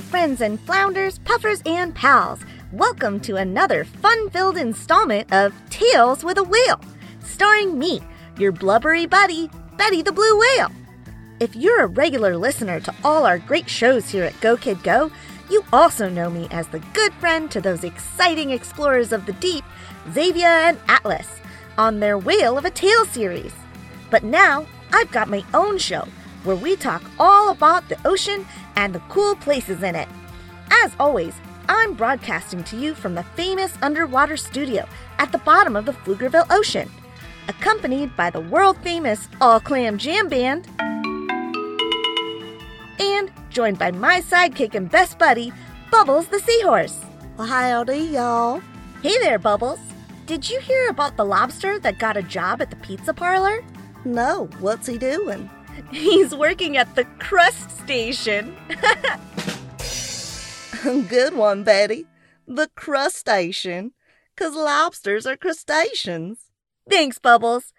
Friends and flounders, puffers and pals. Welcome to another fun filled installment of Tales with a Whale, starring me, your blubbery buddy, Betty the Blue Whale. If you're a regular listener to all our great shows here at Go Kid Go, you also know me as the good friend to those exciting explorers of the deep, Xavier and Atlas, on their Whale of a Tale series. But now, I've got my own show where we talk all about the ocean and the cool places in it. As always, I'm broadcasting to you from the famous underwater studio at the bottom of the Pflugerville Ocean, accompanied by the world famous All Clam Jam Band, and joined by my sidekick and best buddy, Bubbles the Seahorse. Well, howdy, y'all. Hey there, Bubbles. Did you hear about the lobster that got a job at the pizza parlor? No, what's he doing? He's working at the crust station. Good one, Betty. The crustacean. Because lobsters are crustaceans. Thanks, Bubbles.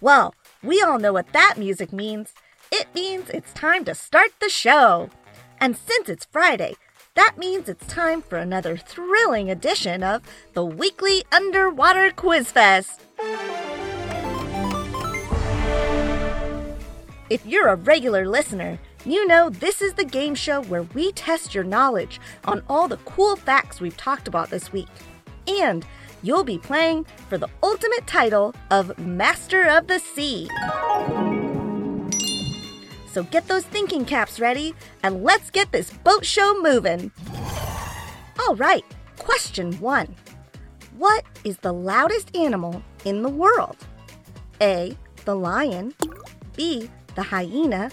Well, we all know what that music means. It means it's time to start the show. And since it's Friday, that means it's time for another thrilling edition of the weekly Underwater Quiz Fest. If you're a regular listener, you know this is the game show where we test your knowledge on all the cool facts we've talked about this week. And you'll be playing for the ultimate title of Master of the Sea. So get those thinking caps ready and let's get this boat show moving. All right, question one What is the loudest animal in the world? A. The lion. B the hyena,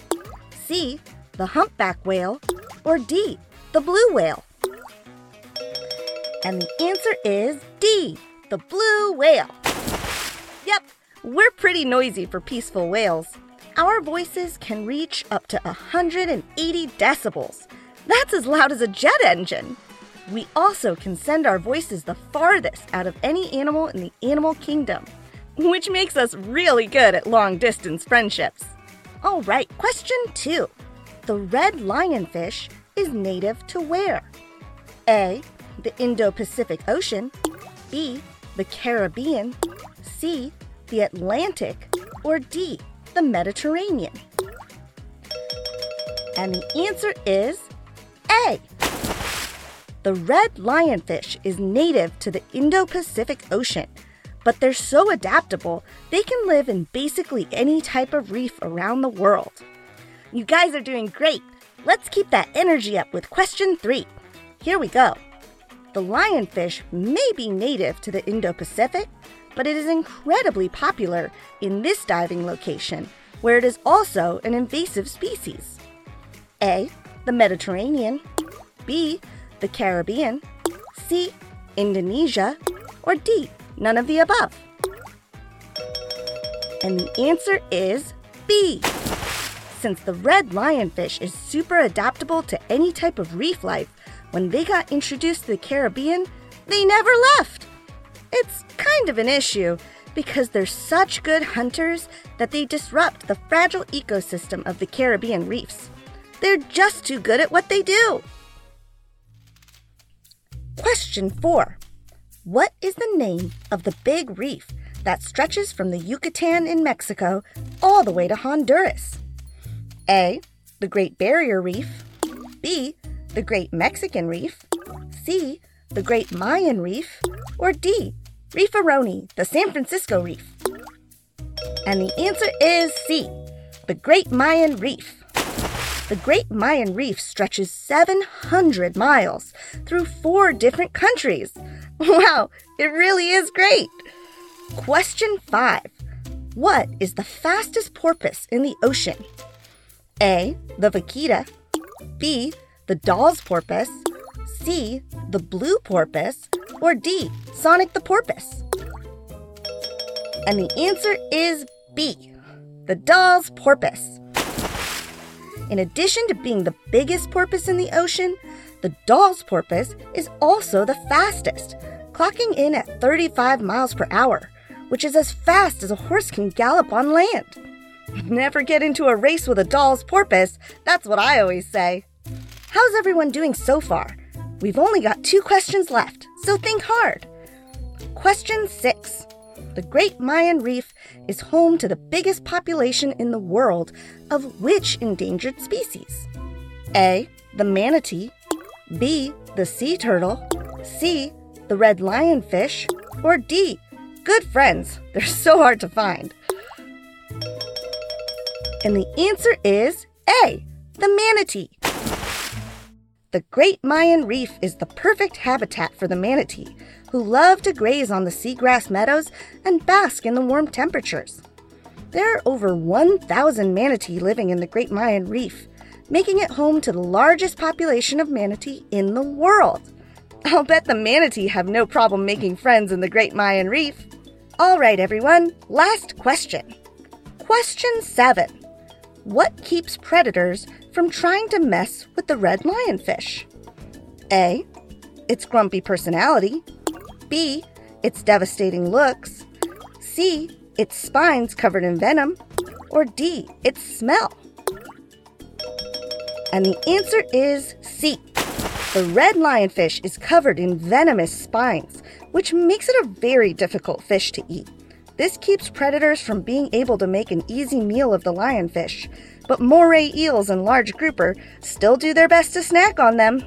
C, the humpback whale, or D, the blue whale? And the answer is D, the blue whale. Yep, we're pretty noisy for peaceful whales. Our voices can reach up to 180 decibels. That's as loud as a jet engine. We also can send our voices the farthest out of any animal in the animal kingdom, which makes us really good at long distance friendships. All right, question two. The red lionfish is native to where? A. The Indo Pacific Ocean. B. The Caribbean. C. The Atlantic. Or D. The Mediterranean. And the answer is A. The red lionfish is native to the Indo Pacific Ocean but they're so adaptable, they can live in basically any type of reef around the world. You guys are doing great. Let's keep that energy up with question three. Here we go. The lionfish may be native to the Indo Pacific, but it is incredibly popular in this diving location, where it is also an invasive species. A. The Mediterranean. B. The Caribbean. C. Indonesia. Or D. None of the above. And the answer is B. since the red lionfish is super adaptable to any type of reef life, when they got introduced to the Caribbean, they never left. It's kind of an issue because they're such good hunters that they disrupt the fragile ecosystem of the Caribbean reefs. They're just too good at what they do. Question 4 What is the name of the big reef that stretches from the Yucatan in Mexico all the way to Honduras? A. The Great Barrier Reef. B. The Great Mexican Reef. C. The Great Mayan Reef. Or D. Reef Aroni, the San Francisco Reef. And the answer is C. The Great Mayan Reef. The Great Mayan Reef stretches 700 miles through four different countries. Wow, it really is great. Question 5. What is the fastest porpoise in the ocean? A. The vaquita. B. The Dall's porpoise. C. The blue porpoise. Or D. Sonic the porpoise. And the answer is B. The Dall's porpoise. In addition to being the biggest porpoise in the ocean, the Dall's porpoise is also the fastest, clocking in at 35 miles per hour, which is as fast as a horse can gallop on land. Never get into a race with a Dall's porpoise, that's what I always say. How's everyone doing so far? We've only got two questions left, so think hard. Question 6. The Great Mayan Reef is home to the biggest population in the world of which endangered species? A. The manatee. B. The sea turtle. C. The red lionfish. Or D. Good friends. They're so hard to find. And the answer is A. The manatee. The Great Mayan Reef is the perfect habitat for the manatee, who love to graze on the seagrass meadows and bask in the warm temperatures. There are over 1,000 manatee living in the Great Mayan Reef, making it home to the largest population of manatee in the world. I'll bet the manatee have no problem making friends in the Great Mayan Reef. All right, everyone, last question. Question 7. What keeps predators from trying to mess with the red lionfish? A. Its grumpy personality. B. Its devastating looks. C. Its spines covered in venom. Or D. Its smell. And the answer is C. The red lionfish is covered in venomous spines, which makes it a very difficult fish to eat. This keeps predators from being able to make an easy meal of the lionfish, but moray eels and large grouper still do their best to snack on them.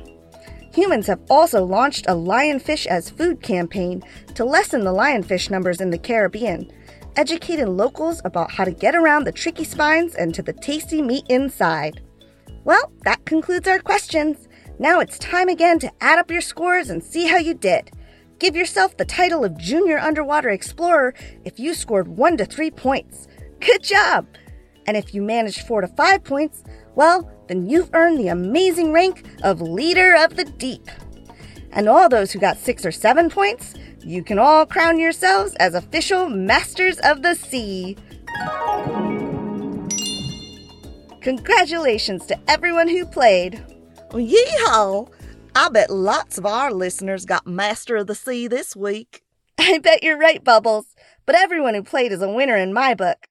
Humans have also launched a lionfish as food campaign to lessen the lionfish numbers in the Caribbean, educating locals about how to get around the tricky spines and to the tasty meat inside. Well, that concludes our questions. Now it's time again to add up your scores and see how you did. Give yourself the title of Junior Underwater Explorer if you scored 1 to 3 points. Good job! And if you managed 4 to 5 points, well, then you've earned the amazing rank of Leader of the Deep. And all those who got 6 or 7 points, you can all crown yourselves as official Masters of the Sea. Congratulations to everyone who played. Yeehaw! I bet lots of our listeners got Master of the Sea this week. I bet you're right, Bubbles, but everyone who played is a winner in my book.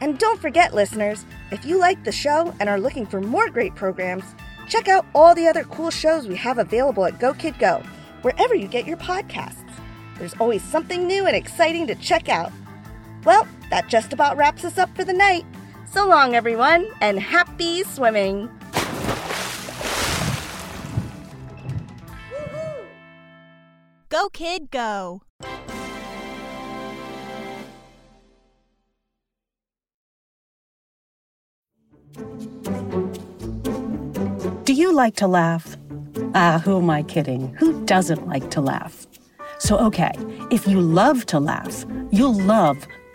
And don't forget, listeners, if you like the show and are looking for more great programs, check out all the other cool shows we have available at Go Kid Go, wherever you get your podcasts. There's always something new and exciting to check out. Well, that just about wraps us up for the night. So long, everyone, and happy swimming! Go, kid, go. Do you like to laugh? Ah, who am I kidding? Who doesn't like to laugh? So, okay, if you love to laugh, you'll love